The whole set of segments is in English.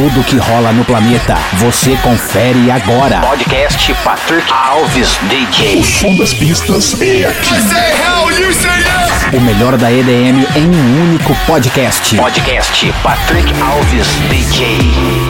tudo que rola no planeta. Você confere agora. Podcast Patrick Alves DJ. O som das pistas é aqui. O melhor da EDM em um único podcast. Podcast Patrick Alves DJ.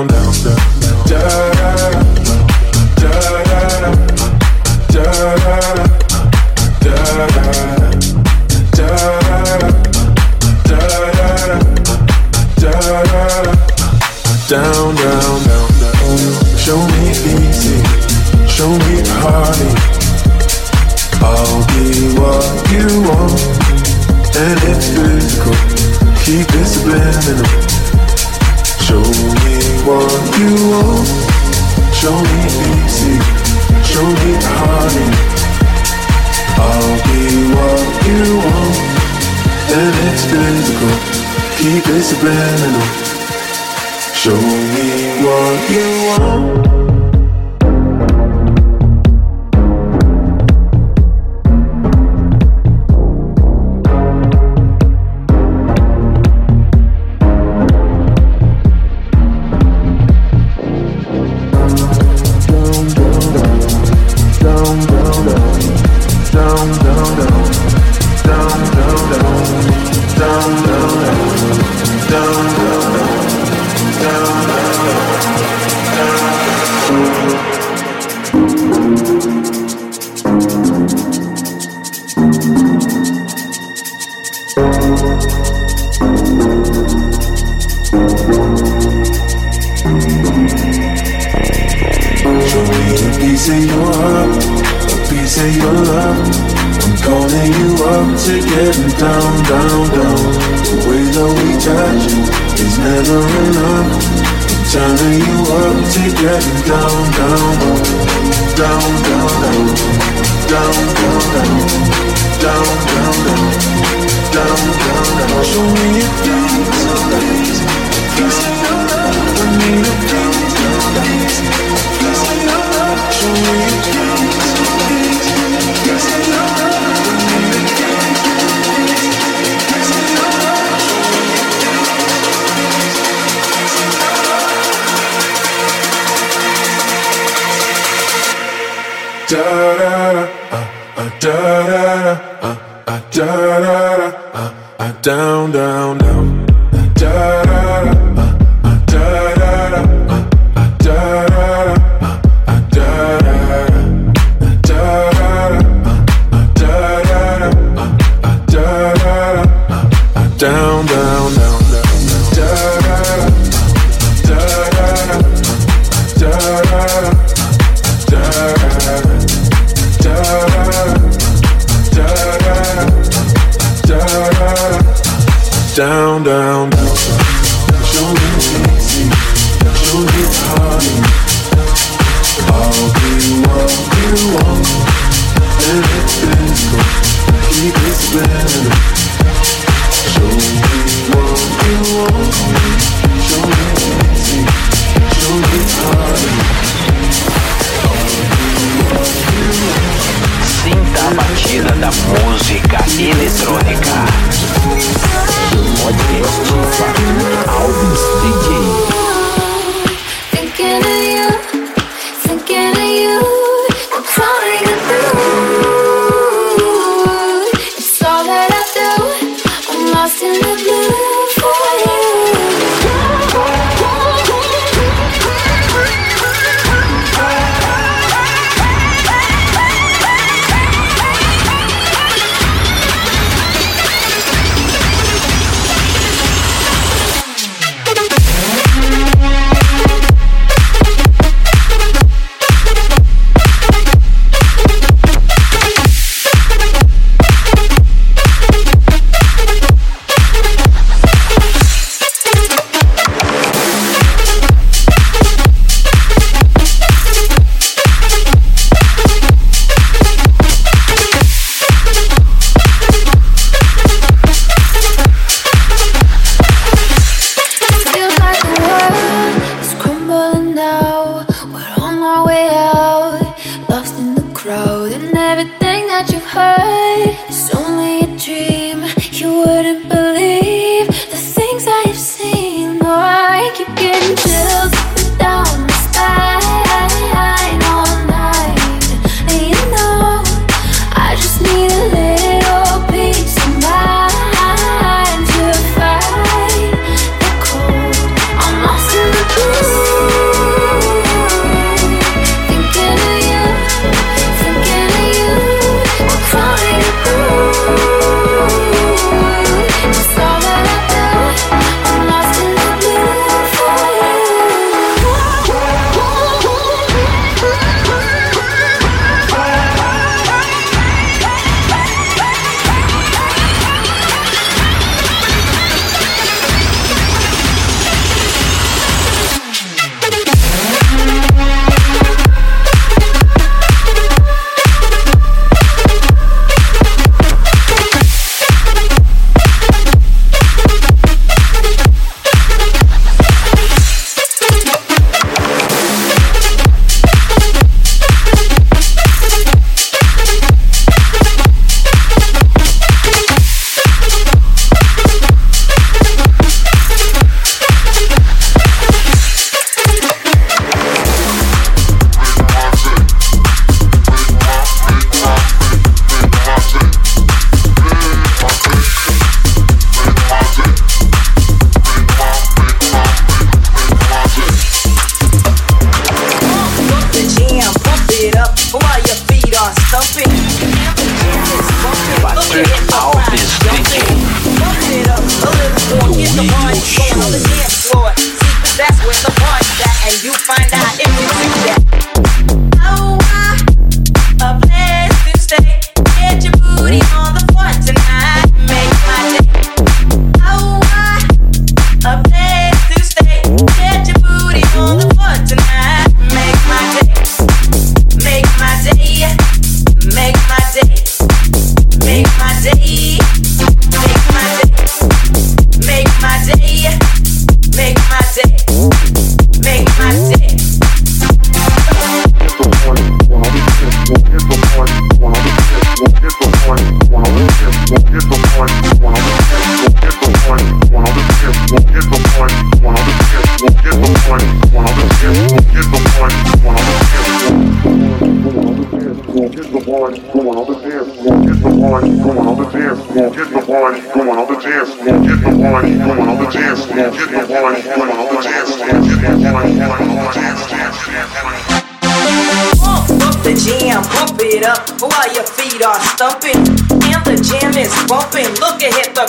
down, down, down, down. Show me easy, show me party. I'll be what you want, and it's physical. Keep it subliminal. Show me what you want, show me easy, show me party. I'll be what you want, and it's physical. Keep it subliminal. Show me what you want.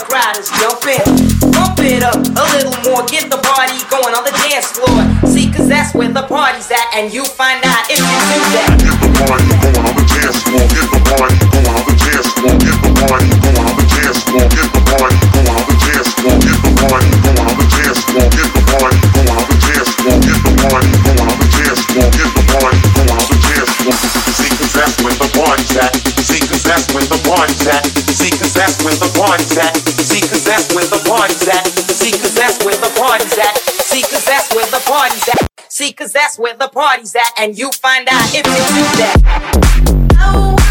Crowd is jumping. Pump it up a little more, get the party going on the dance floor. See, cause that's where the party's at, and you find out if you do that. Get the party going on the dance floor, get the party going on the dance floor, get the party. that's where the party's at. See, that's where the party's at. See, that's where the party's at. See, that's where the party's at. See, cause that's where the party's at. And you find out if you do that. Oh.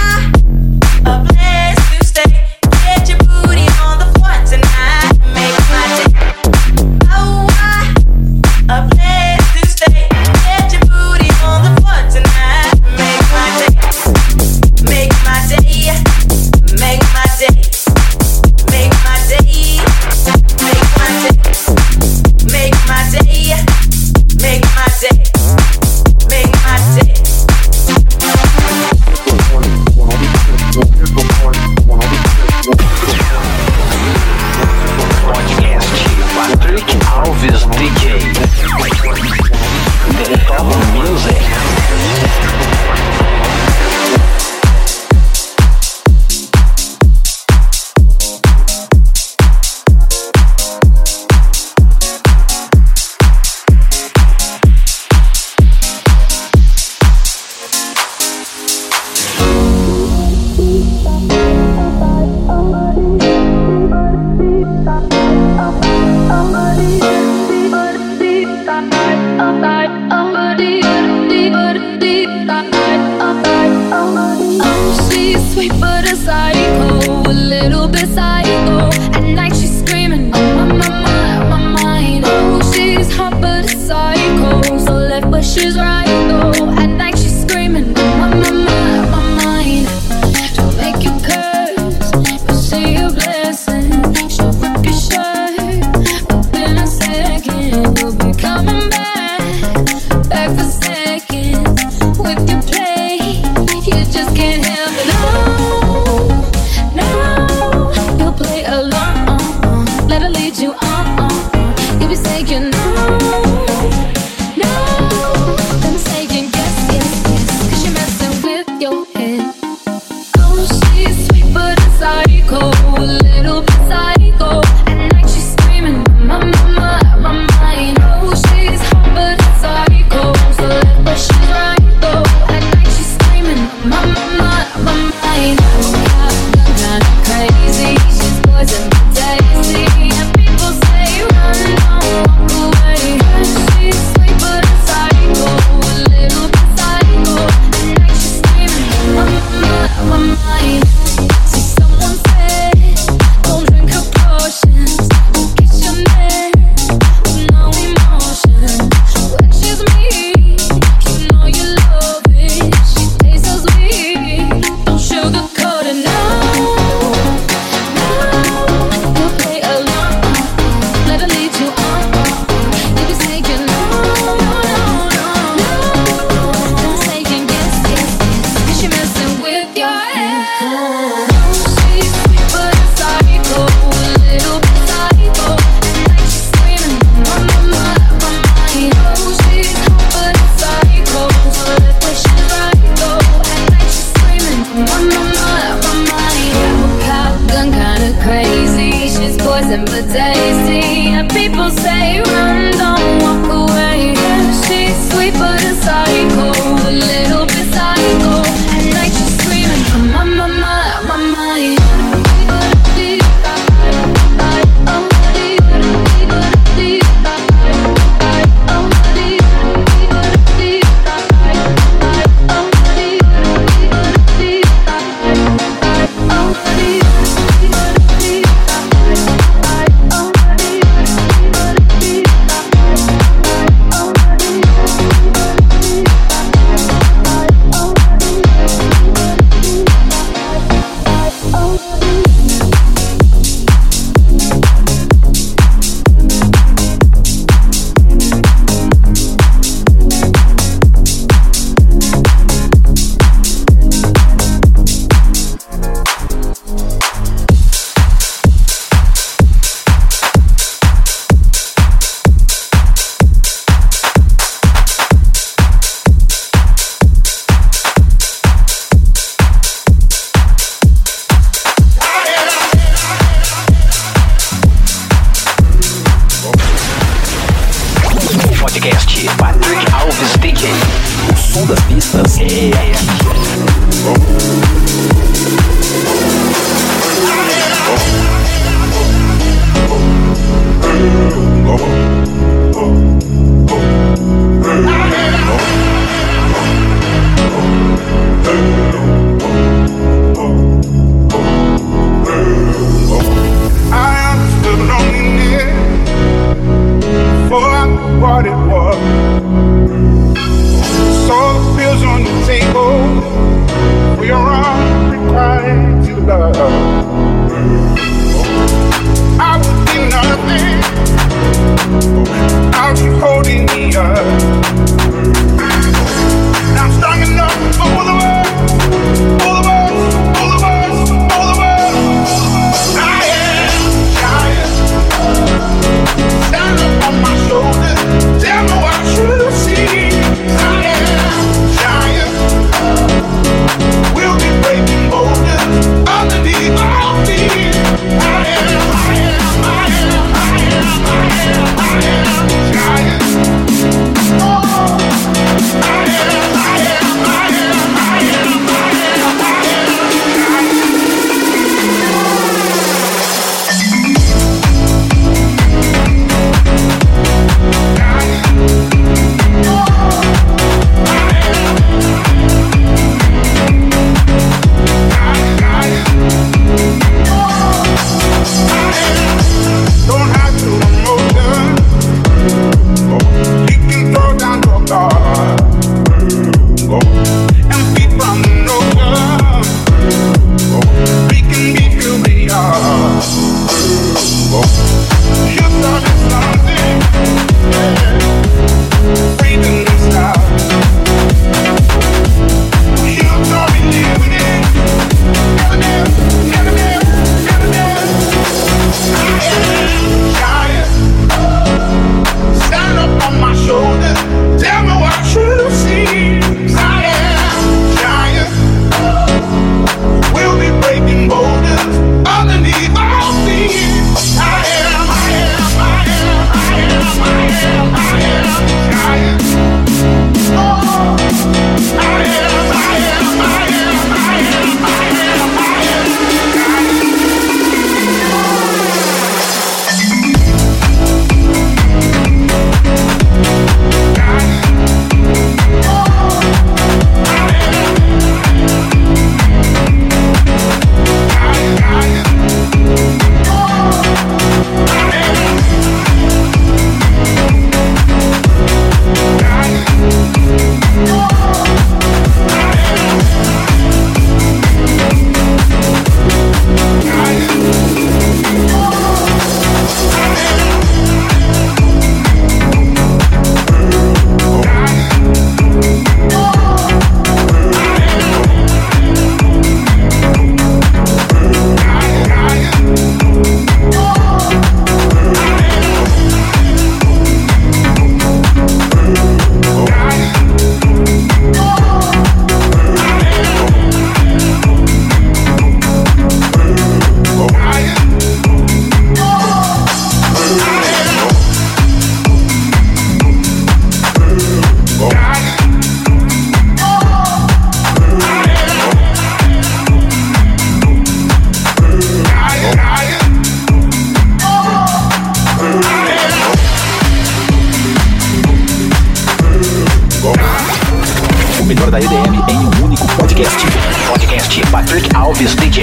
da EDM em um único podcast. Podcast Patrick Alves DJ.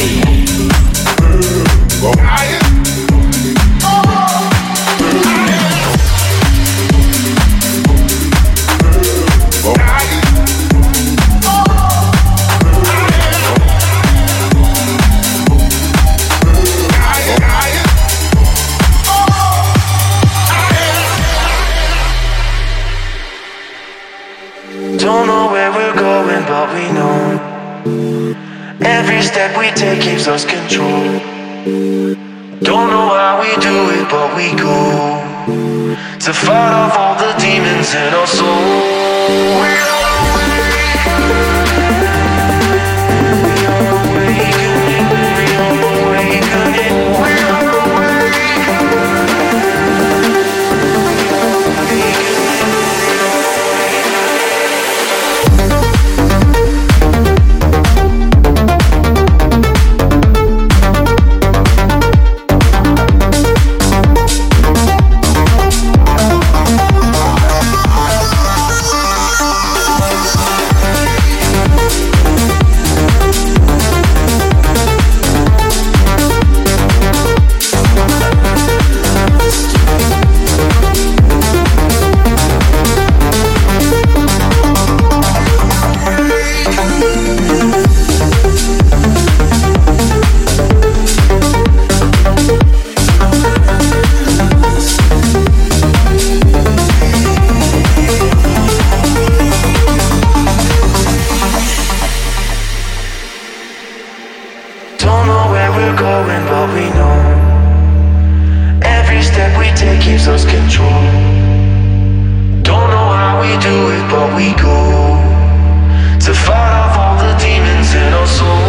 us control. Don't know how we do it, but we go to fight off all the demons in our soul. Don't know where we're going, but we know Every step we take gives us control. Don't know how we do it, but we go To fight off all the demons in our soul.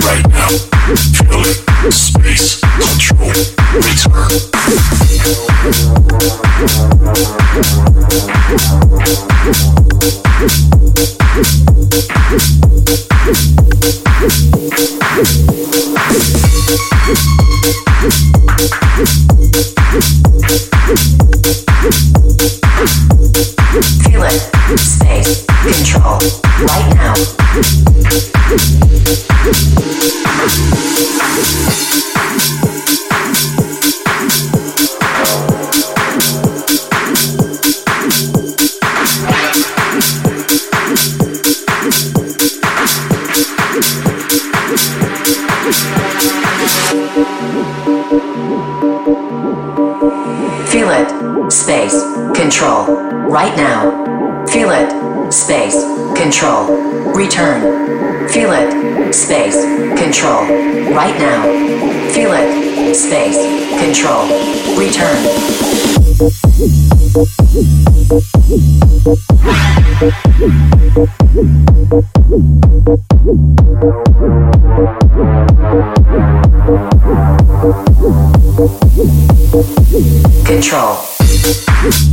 right now. Feel it, space, control, return. Right now. space, control, right now. Feel it, space, control, return. Feel it, space, control, right now. Feel it, space, control, return. Control. Feel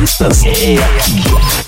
pistas. Yeah.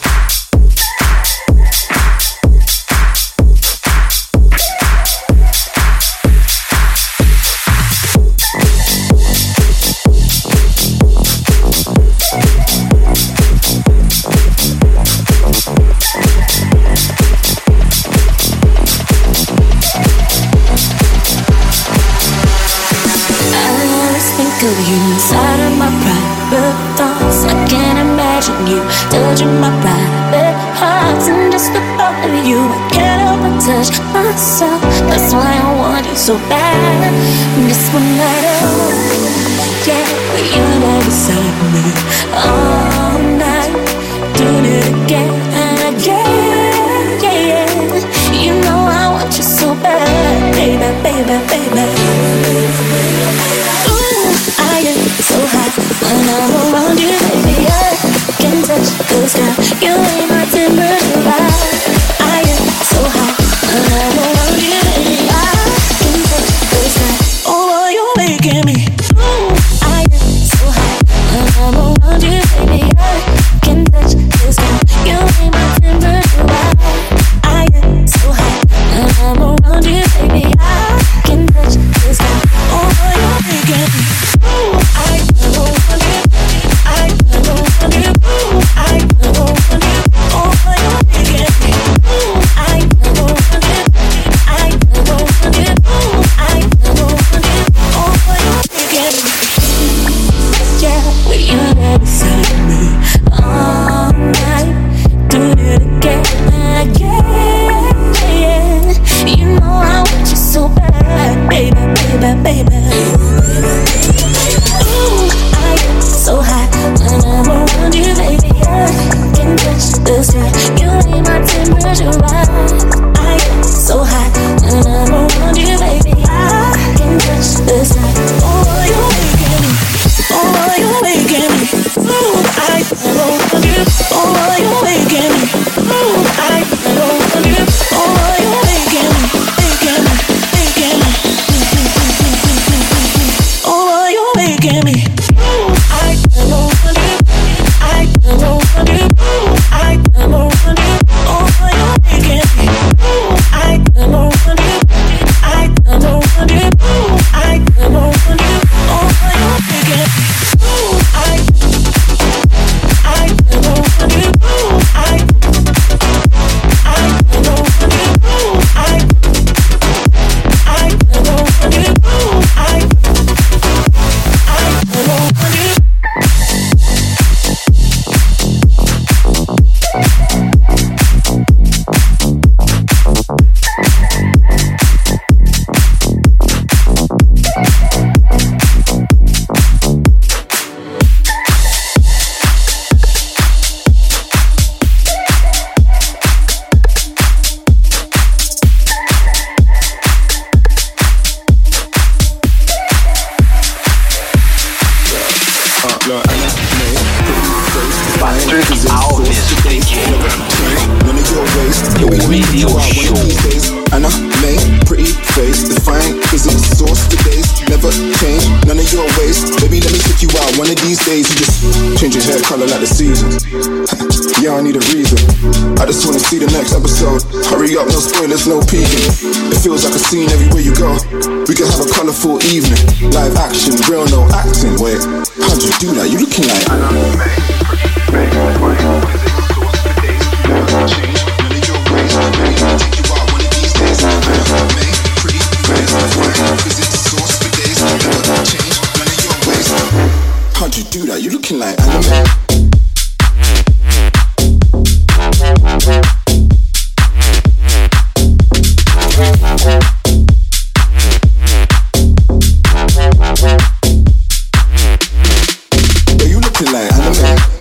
Chilean.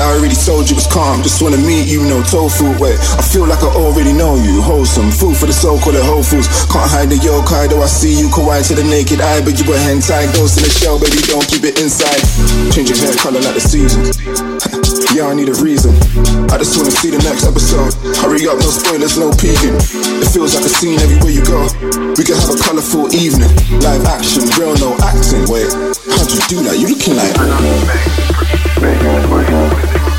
I already told you It's calm. Just wanna meet you, no tofu. Wait, I feel like I already know you. Wholesome food for the soul, call it whole foods. Can't hide the yokai, though I see you kawaii to the naked eye. But you were hentai, ghost in the shell, baby, don't keep it inside. Change your hair color like the seasons. yeah, I need a reason. I just wanna see the next episode. Hurry up, no spoilers, no peeking. It feels like a scene everywhere you go. We can have a colorful evening. Live action, real, no acting. Wait, how'd you do that? You looking like making it working.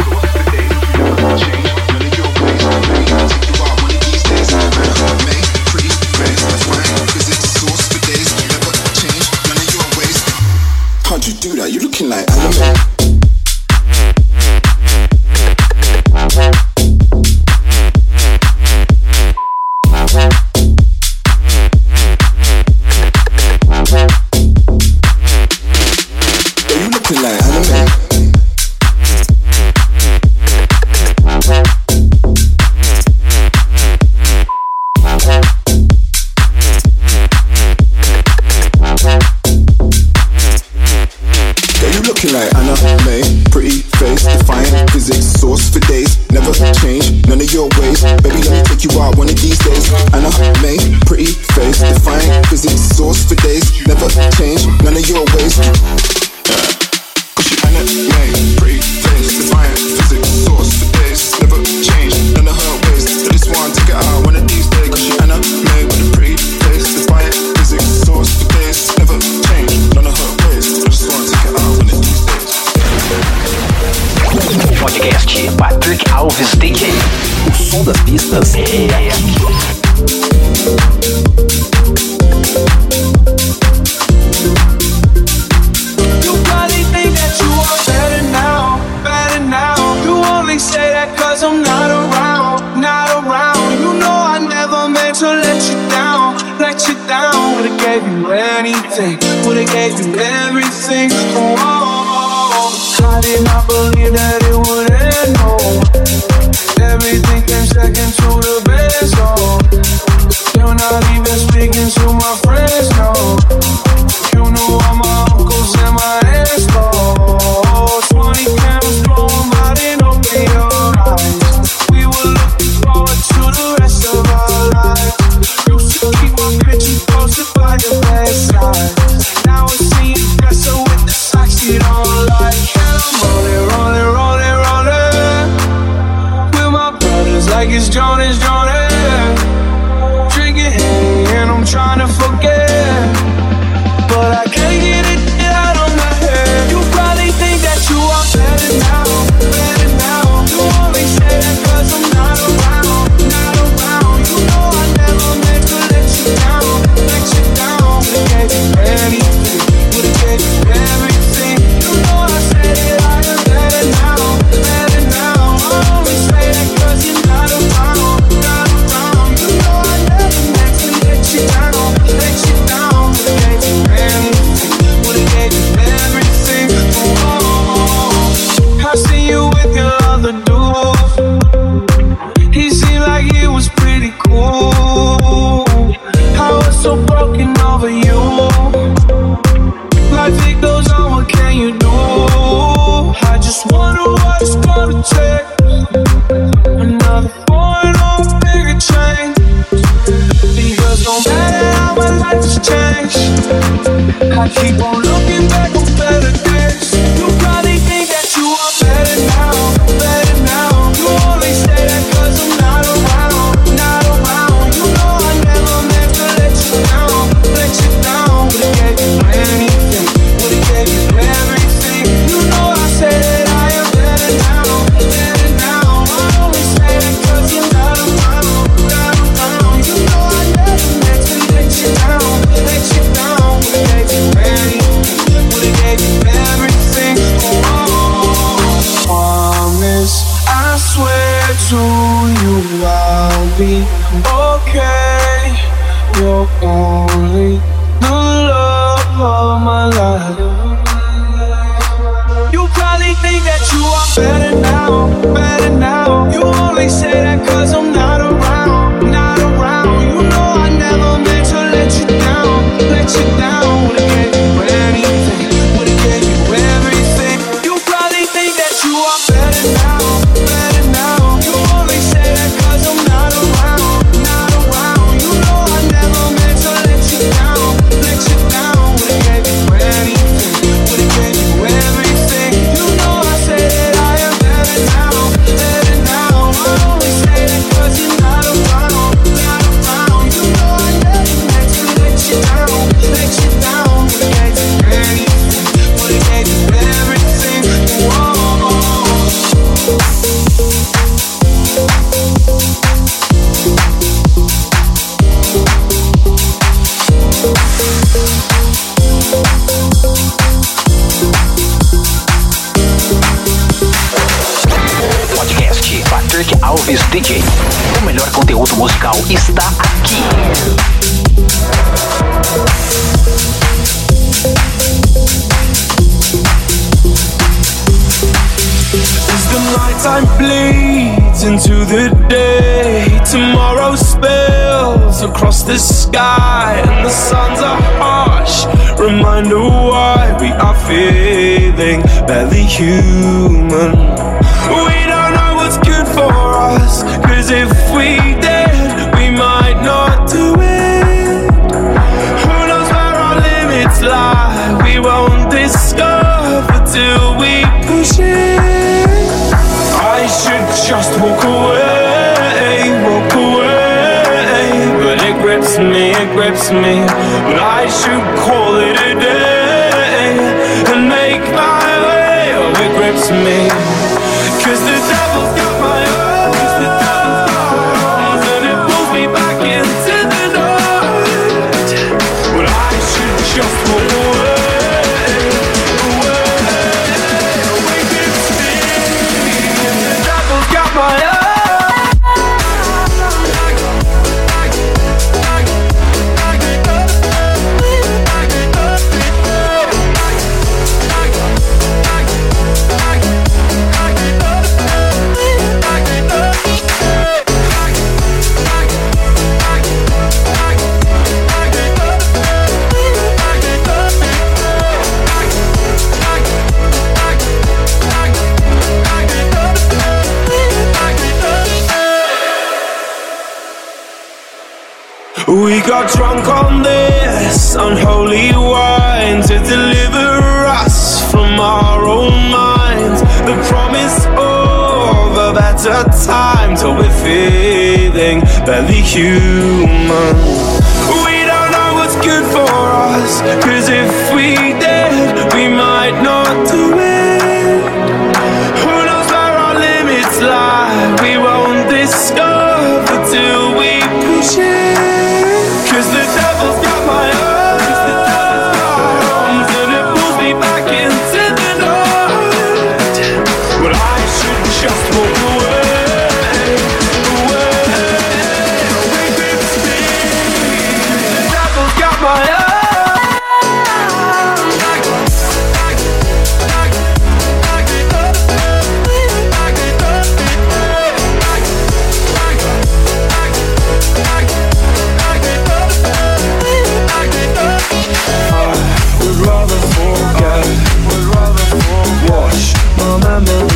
none of your ways. Baby, let me take you out one of these days. And I may pretty face, define physics source for days. Never change none of your ways. Cause Anna May, pretty da pista. É aqui. human. We don't know what's good for us, cause if we did, we might not do it. Who knows where our limits lie? We won't discover till we push it. I should just walk away, walk away. But it grips me, it grips me. But I should call. my man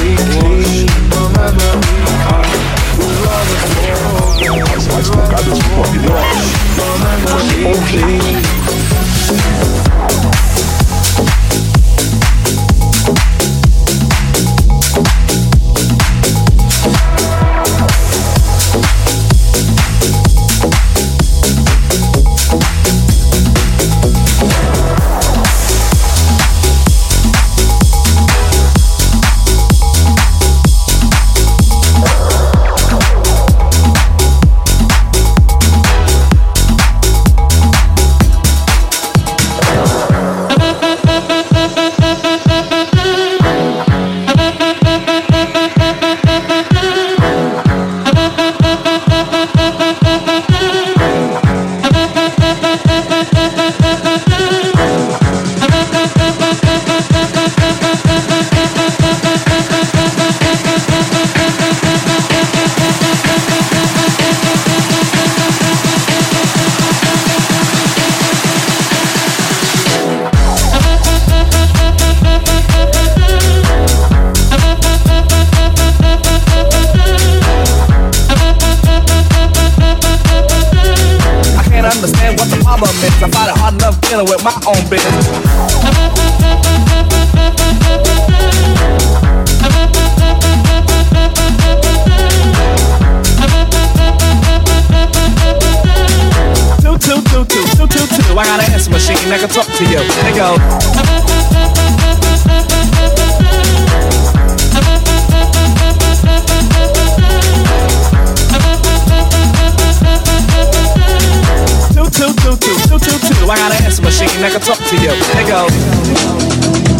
machine. Nigga, talk to you. Nigga.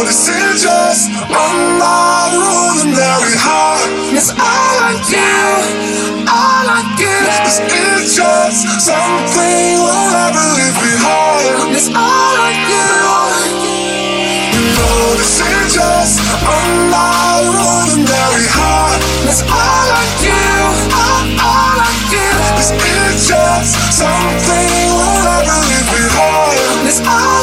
no decisions. I'm not ordinary heart. It's all I do. All I give is just Something we'll never leave behind. It's all I do. No decisions. I'm not heart. It's all I do. All, all I give is pictures. Something we'll never leave behind. It's all.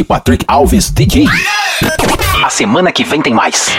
Patrick Alves DJ. A semana que vem tem mais.